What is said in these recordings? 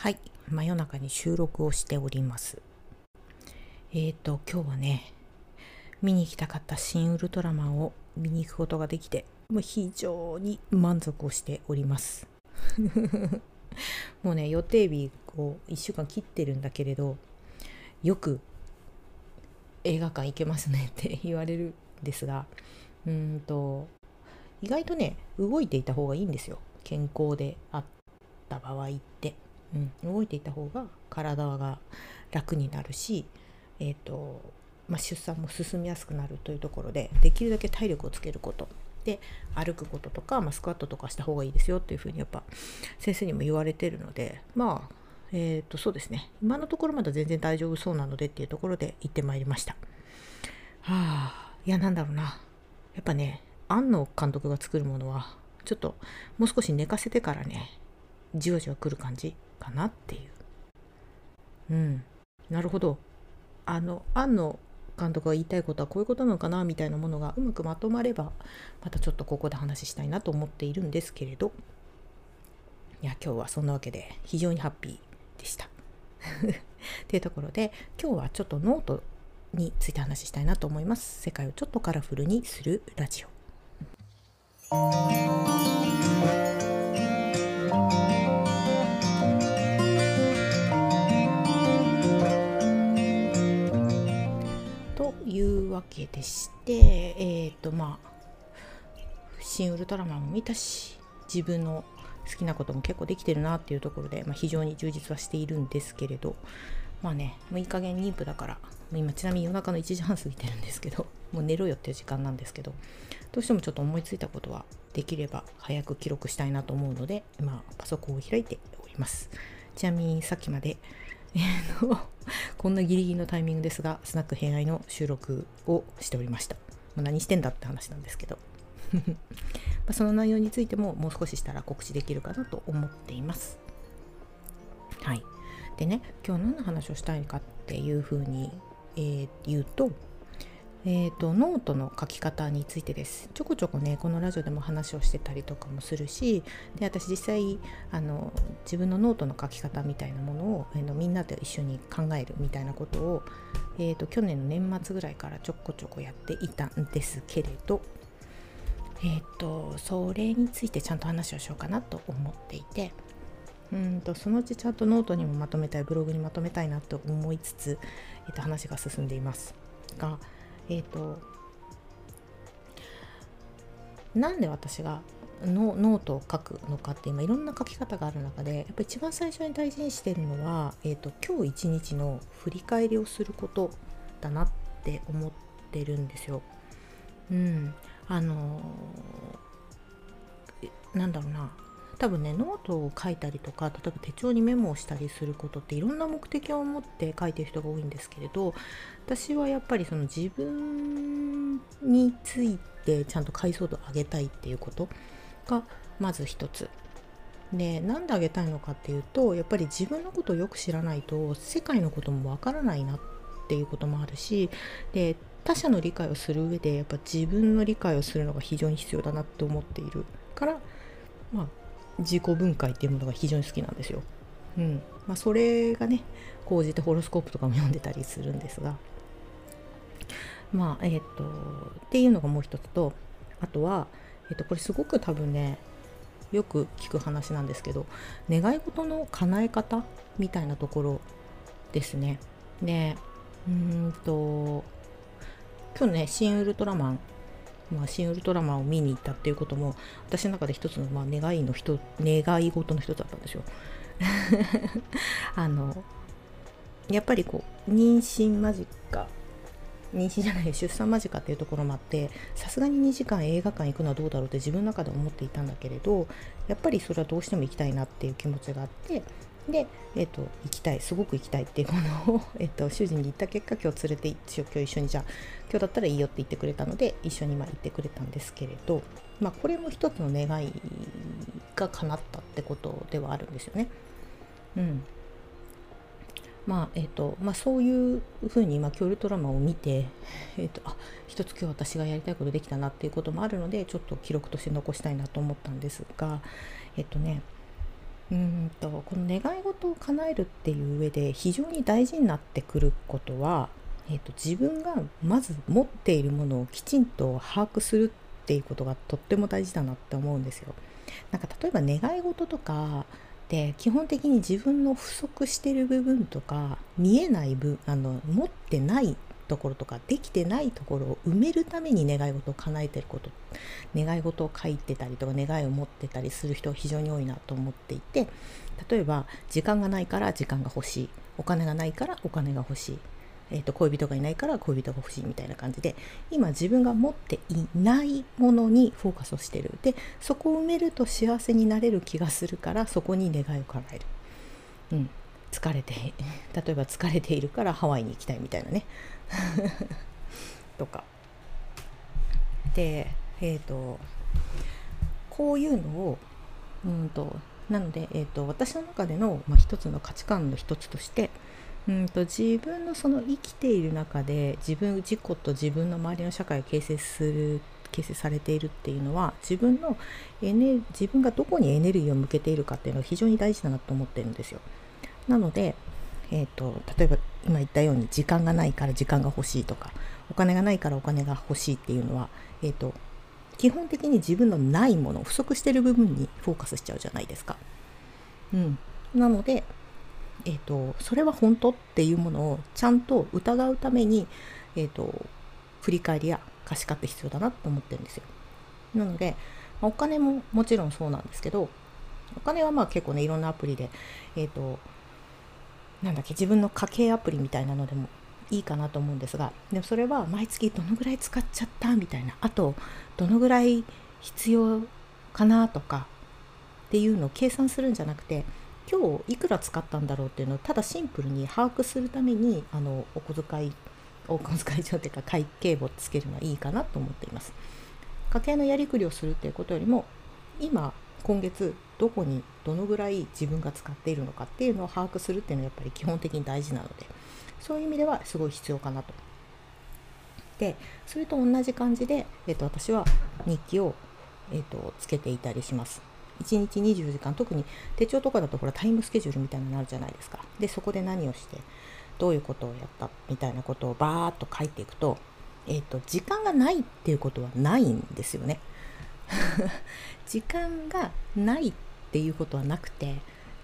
はい、真夜中に収録をしております。えっ、ー、と、今日はね、見に行きたかった新ウルトラマンを見に行くことができて、もう非常に満足をしております。もうね、予定日を1週間切ってるんだけれど、よく映画館行けますね って言われるんですが、うんと、意外とね、動いていた方がいいんですよ。健康であった場合って。うん、動いていた方が体が楽になるし、えーとまあ、出産も進みやすくなるというところでできるだけ体力をつけること。で歩くこととか、まあ、スクワットとかした方がいいですよっていうふうにやっぱ先生にも言われてるのでまあえっ、ー、とそうですね。今のところまだ全然大丈夫そうなのでっていうところで行ってまいりました。はあいやなんだろうな。やっぱね庵野監督が作るものはちょっともう少し寝かせてからねじわじわ来る感じ。かなっていう。うん。なるほど。あの、庵野監督が言いたいことはこういうことなのかなみたいなものがうまくまとまれば、またちょっとここで話したいなと思っているんですけれど、いや、今日はそんなわけで非常にハッピーでした。っていうところで、今日はちょっとノートについて話したいなと思います。世界をちょっとカラフルにするラジオ。新ウルトラマンも見たし、自分の好きなことも結構できてるなっていうところで、まあ、非常に充実はしているんですけれど、まあね、もういい加減妊婦だから、今ちなみに夜中の1時半過ぎてるんですけど、もう寝ろよっていう時間なんですけど、どうしてもちょっと思いついたことはできれば早く記録したいなと思うので、今パソコンを開いております。ちなみにさっきまで えー、の こんなギリギリのタイミングですが、スナック偏愛の収録をしておりました。ま、何してんだって話なんですけど。その内容についてももう少ししたら告知できるかなと思っています。はい。でね、今日何の話をしたいかっていうふうに、えー、言うと、えーと、ノートの書き方についてですちょこちょこねこのラジオでも話をしてたりとかもするしで私実際あの自分のノートの書き方みたいなものを、えー、のみんなで一緒に考えるみたいなことを、えーと、去年の年末ぐらいからちょこちょこやっていたんですけれどえ、ー、とそれについてちゃんと話をしようかなと思っていてうんとそのうちちゃんとノートにもまとめたいブログにまとめたいなと思いつつ、えー、と話が進んでいますがえ、ー、となんで私がノノートを書くのかって今いろんな書き方がある中でやっぱ一番最初に大事にしてるのは、えーと、今日一日の振り返りをすることだなって思ってるんですよ。うん、あの、なんだろうな。多分ねノートを書いたりとか例えば手帳にメモをしたりすることっていろんな目的を持って書いてる人が多いんですけれど私はやっぱりその自分についてちゃんと解像度を上げたいっていうことがまず一つ。でなんであげたいのかっていうとやっぱり自分のことをよく知らないと世界のこともわからないなっていうこともあるしで他者の理解をする上でやっぱ自分の理解をするのが非常に必要だなって思っているからまあ自己分解っていうものが非常に好きなんですよ。うんまあ、それがね講じてホロスコープとかも読んでたりするんですがまあえっ、とっていうのがもう一つとあとは、えっ、とこれすごく多分ねよく聞く話なんですけど願い事の叶え方みたいなところですね。でうんと今日ね「新ウルトラマン」まあ、新ウルトラマンを見に行ったっていうことも私の中で一つのまあ願いの人願い事の一つだったんですよ。あのやっぱりこう妊娠間近妊娠じゃない出産間近っていうところもあってさすがに2時間映画館行くのはどうだろうって自分の中で思っていたんだけれどやっぱりそれはどうしても行きたいなっていう気持ちがあってで、えーと、行きたいすごく行きたいっていうものを、えーと、主人に言った結果今日連れて今日一緒にじゃあ今日だったらいいよって言ってくれたので一緒にまあ行ってくれたんですけれど、まあ、これも一つの願いが叶ったってことではあるんですよね。うんまあえーとまあ、そういうふうに今今日ウルトラマを見て、えーと、あ一つ今日私がやりたいことできたなっていうこともあるのでちょっと記録として残したいなと思ったんですがえっ、ー、とねうんとこの願い事を叶えるっていう上で非常に大事になってくることは、えーと、自分がまず持っているものをきちんと把握するっていうことがとっても大事だなって思うんですよ。なんか例えば願い事とかで基本的に自分の不足してる部分とか見えない分あの持ってないところとかできてないところを埋めるために願い事を叶えてること。願い事を書いてたりとか願いを持ってたりする人非常に多いなと思っていて例えば時間がないから時間が欲しい。お金がないからお金が欲しい。えーと、恋人がいないから恋人が欲しいみたいな感じで今自分が持っていないものにフォーカスをしてる。でそこを埋めると幸せになれる気がするからそこに願いを叶える、うん、疲れて 例えば疲れているからハワイに行きたいみたいなね とかでえっ、ー、とこういうのをうんとなので、えーと、私の中での、まあ、一つの価値観の一つとしてうんと自分のその生きている中で自分自己と自分の周りの社会を形成する形成されているっていうのは自分のエネ自分がどこにエネルギーを向けているかっていうのは非常に大事だなと思ってるんですよ。なので、えーと、例えば今言ったように時間がないから時間が欲しいとかお金がないからお金が欲しいっていうのは、えーと、基本的に自分のないもの不足してる部分にフォーカスしちゃうじゃないですか。うん、なので、えーと、それは本当っていうものをちゃんと疑うために、えー、と振り返りや可視化って必要だなと思ってるんですよ。なので、お金ももちろんそうなんですけどお金はまあ結構ねいろんなアプリで、えーとなんだっけ自分の家計アプリみたいなのでもいいかなと思うんですがでもそれは毎月どのぐらい使っちゃったみたいな。あとどのぐらい必要かなとかっていうのを計算するんじゃなくて今日いくら使ったんだろうっていうのをただシンプルに把握するためにあのお小遣いお小遣い帳というか会計簿つけるのはいいかなと思っています。家計のやりくりをするっていうことよりも今今月どこにどのぐらい自分が使っているのかっていうのを把握するっていうのはやっぱり基本的に大事なのでそういう意味ではすごい必要かなと。でそれと同じ感じで、えー、と私は日記を、えー、とつけていたりします。1日24時間特に手帳とかだとほらタイムスケジュールみたいになるじゃないですか。でそこで何をしてどういうことをやったみたいなことをバーッと書いていくと,、えーと時間がないっていうことはないんですよね。時間がないっていうことはなくて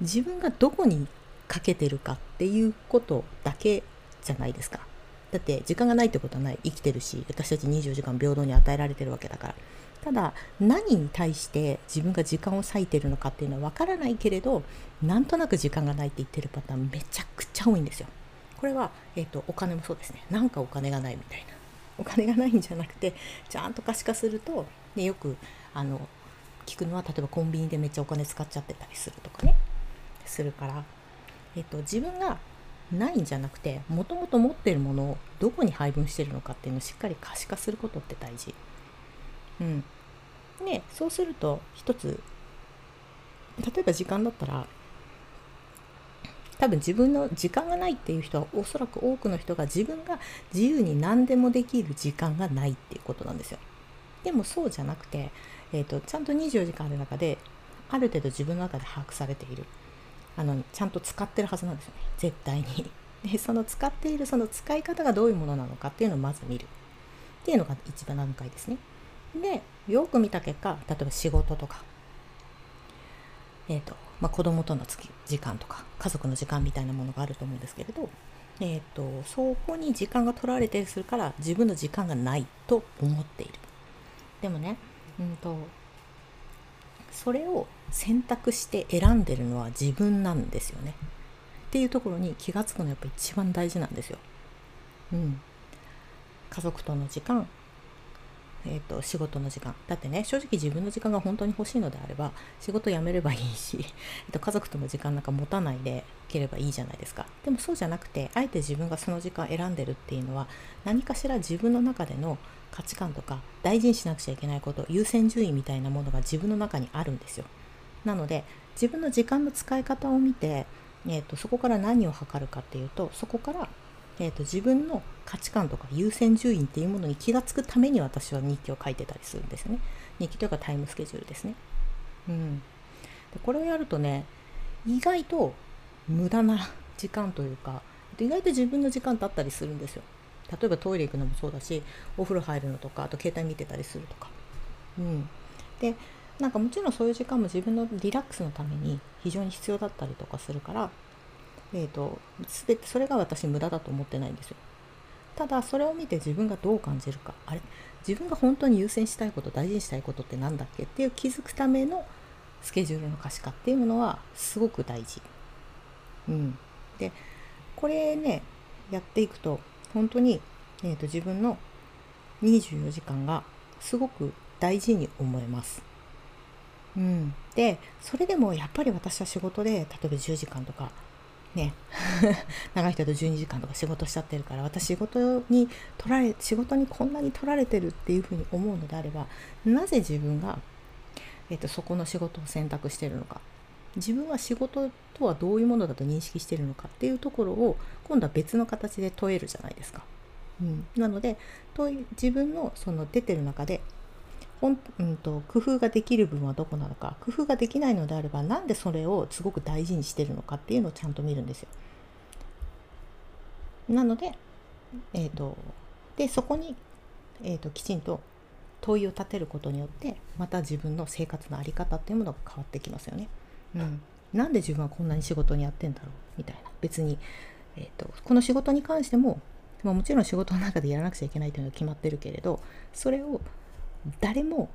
自分がどこにかけてるかっていうことだけじゃないですか。だって時間がないってことはない。生きてるし私たち24時間平等に与えられてるわけだから。ただ何に対して自分が時間を割いてるのかっていうのは分からないけれどなんとなく時間がないって言ってるパターンめちゃくちゃ多いんですよ。これは、えーと、お金もそうですね。なんかお金がないみたいな。お金がないんじゃなくてちゃんと可視化すると、ね、よくあの聞くのは例えばコンビニでめっちゃお金使っちゃってたりするとかねするから、えっと、自分がないんじゃなくてもともと持ってるものをどこに配分してるのかっていうのをしっかり可視化することって大事。うん、でそうすると一つ例えば時間だったら多分自分の時間がないっていう人はおそらく多くの人が自分が自由に何でもできる時間がないっていうことなんですよ。でもそうじゃなくてえーと、ちゃんと24時間ある中である程度自分の中で把握されている。あのちゃんと使ってるはずなんですよね。絶対に。でその使っているその使い方がどういうものなのかっていうのをまず見る。っていうのが一番段階ですね。でよく見た結果例えば仕事とか。えーとまあ、子供との時間とか家族の時間みたいなものがあると思うんですけれど、えーとそこに時間が取られてするから自分の時間がないと思っている。でもねうんとそれを選択して選んでるのは自分なんですよねっていうところに気が付くのはやっぱ一番大事なんですよ。うん、家族との時間えーと、仕事の時間。だってね正直自分の時間が本当に欲しいのであれば仕事辞めればいいし、えーと、家族との時間なんか持たないでければいいじゃないですか。でもそうじゃなくてあえて自分がその時間選んでるっていうのは何かしら自分の中での価値観とか大事にしなくちゃいけないこと優先順位みたいなものが自分の中にあるんですよ。なので自分の時間の使い方を見て、えーとそこから何を測るかっていうとそこからえーと、自分の価値観とか優先順位っていうものに気が付くために私は日記を書いてたりするんですね。日記というかタイムスケジュールですね。うん、でこれをやるとね意外と無駄な時間というか意外と自分の時間だったりするんですよ例えばトイレ行くのもそうだしお風呂入るのとかあと携帯見てたりするとかうんでなんかもちろんそういう時間も自分のリラックスのために非常に必要だったりとかするからえーと、全てそれが私無駄だと思ってないんですよ。ただそれを見て自分がどう感じるか。あれ？自分が本当に優先したいこと大事にしたいことって何だっけ？っていう気づくためのスケジュールの可視化っていうものはすごく大事。うん、でこれねやっていくと本当に、えーと、自分の24時間がすごく大事に思えます。うん、でそれでもやっぱり私は仕事で例えば10時間とかね。長い人だと12時間とか仕事しちゃってるから私仕事に取られ仕事にこんなに取られてるっていうふうに思うのであればなぜ自分が、えーと、そこの仕事を選択してるのか。自分は仕事とはどういうものだと認識してるのかっていうところを今度は別の形で問えるじゃないですか。うん、なので自分のその出てる中でうんと、工夫ができる部分はどこなのか工夫ができないのであればなんでそれをすごく大事にしてるのかっていうのをちゃんと見るんですよ。なので,、えーと、でそこに、えーと、きちんと問いを立てることによってまた自分の生活の在り方っていうものが変わってきますよね。うん、なんで自分はこんなに仕事にやってんだろう？みたいな別に、えーとこの仕事に関しても、まあ、もちろん仕事の中でやらなくちゃいけないというのは決まってるけれどそれを誰も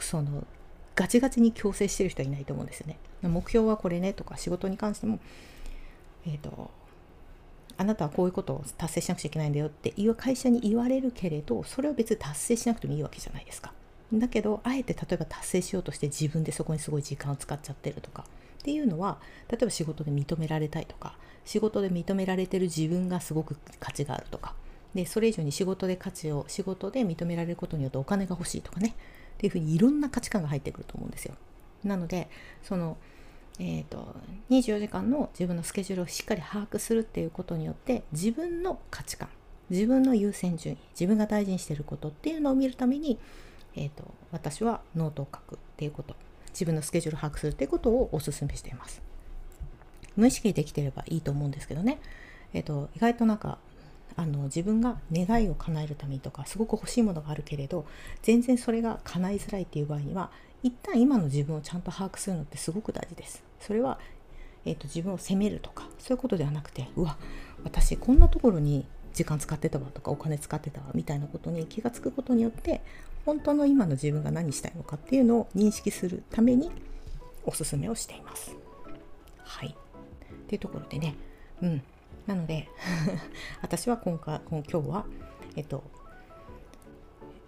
そのガチガチに強制してる人はいないと思うんですよね。目標はこれねとか仕事に関しても、えっ、ー、とあなたはこういうことを達成しなくちゃいけないんだよって会社に言われるけれどそれを別に達成しなくてもいいわけじゃないですか。だけどあえて例えば達成しようとして自分でそこにすごい時間を使っちゃってるとかっていうのは例えば仕事で認められたいとか仕事で認められてる自分がすごく価値があるとかでそれ以上に仕事で価値を仕事で認められることによってお金が欲しいとかねっていうふうにいろんな価値観が入ってくると思うんですよ。なのでその、えーと、24時間の自分のスケジュールをしっかり把握するっていうことによって自分の価値観自分の優先順位自分が大事にしてることっていうのを見るために、えーと、私はノートを書くっていうこと自分のスケジュールを把握するっていうことをお勧めしています。無意識できてればいいと思うんですけどね、えーと意外となんかあの自分が願いを叶えるためにとかすごく欲しいものがあるけれど全然それが叶いづらいっていう場合には一旦今の自分をちゃんと把握するのってすごく大事です。それは、えーと、自分を責めるとかそういうことではなくてうわ私こんなところに時間使ってたわとかお金使ってたわみたいなことに気がつくことによって本当の今の自分が何したいのかっていうのを認識するためにおすすめをしています。はい。っていうところでね、うん、なので 私は今回今日はえっと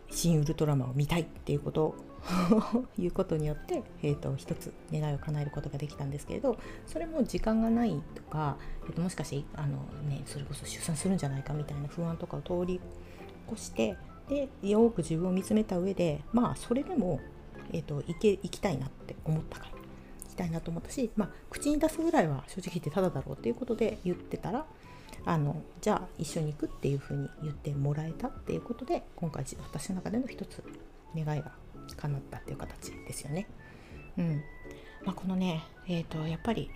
新ウルトラマンを見たいっていうことを いうことによって、えーと、一つ願いを叶えることができたんですけれどそれも時間がないとか、えーと、もしかしてあの、ね、それこそ出産するんじゃないかみたいな不安とかを通り越してでよく自分を見つめた上でまあそれでも、えーと、行け行きたいなって思ったから。たいなと思ったし、まあ、口に出すぐらいは正直言ってただだろうっていうことで言ってたらあのじゃあ一緒に行くっていうふうに言ってもらえたっていうことで今回私の中での一つ願いが叶ったっていう形ですよね。うんまあ、このね、えーと、やっぱり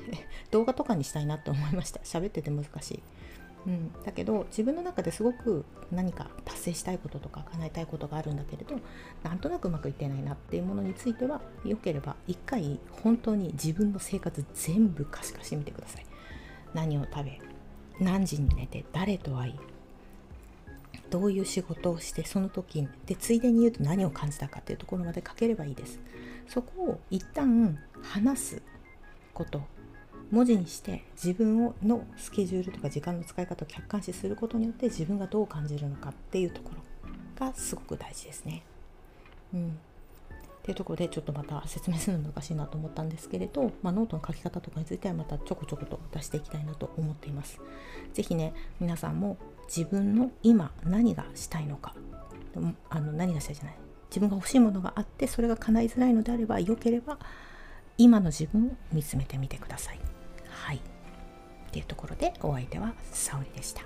動画とかにしたいなって思いました喋ってて難しい。うん、だけど自分の中ですごく何か達成したいこととか叶えたいことがあるんだけれどなんとなくうまくいってないなっていうものについてはよければ一回本当に自分の生活全部可視化してみてください。何を食べ何時に寝て誰と会いどういう仕事をしてその時でついでに言うと何を感じたかっていうところまで書ければいいです。そこを一旦話すこと文字にして自分をのスケジュールとか時間の使い方を客観視することによって自分がどう感じるのかっていうところがすごく大事ですね。うん、っていうところでちょっとまた説明するの難しいなと思ったんですけれど、まあ、ノートの書き方とかについてはまたちょこちょこと出していきたいなと思っています。是非ね皆さんも自分の今何がしたいのかあの何がしたいじゃない自分が欲しいものがあってそれが叶いづらいのであればよければ今の自分を見つめてみてください。はい。っていうところでお相手は沙織でした。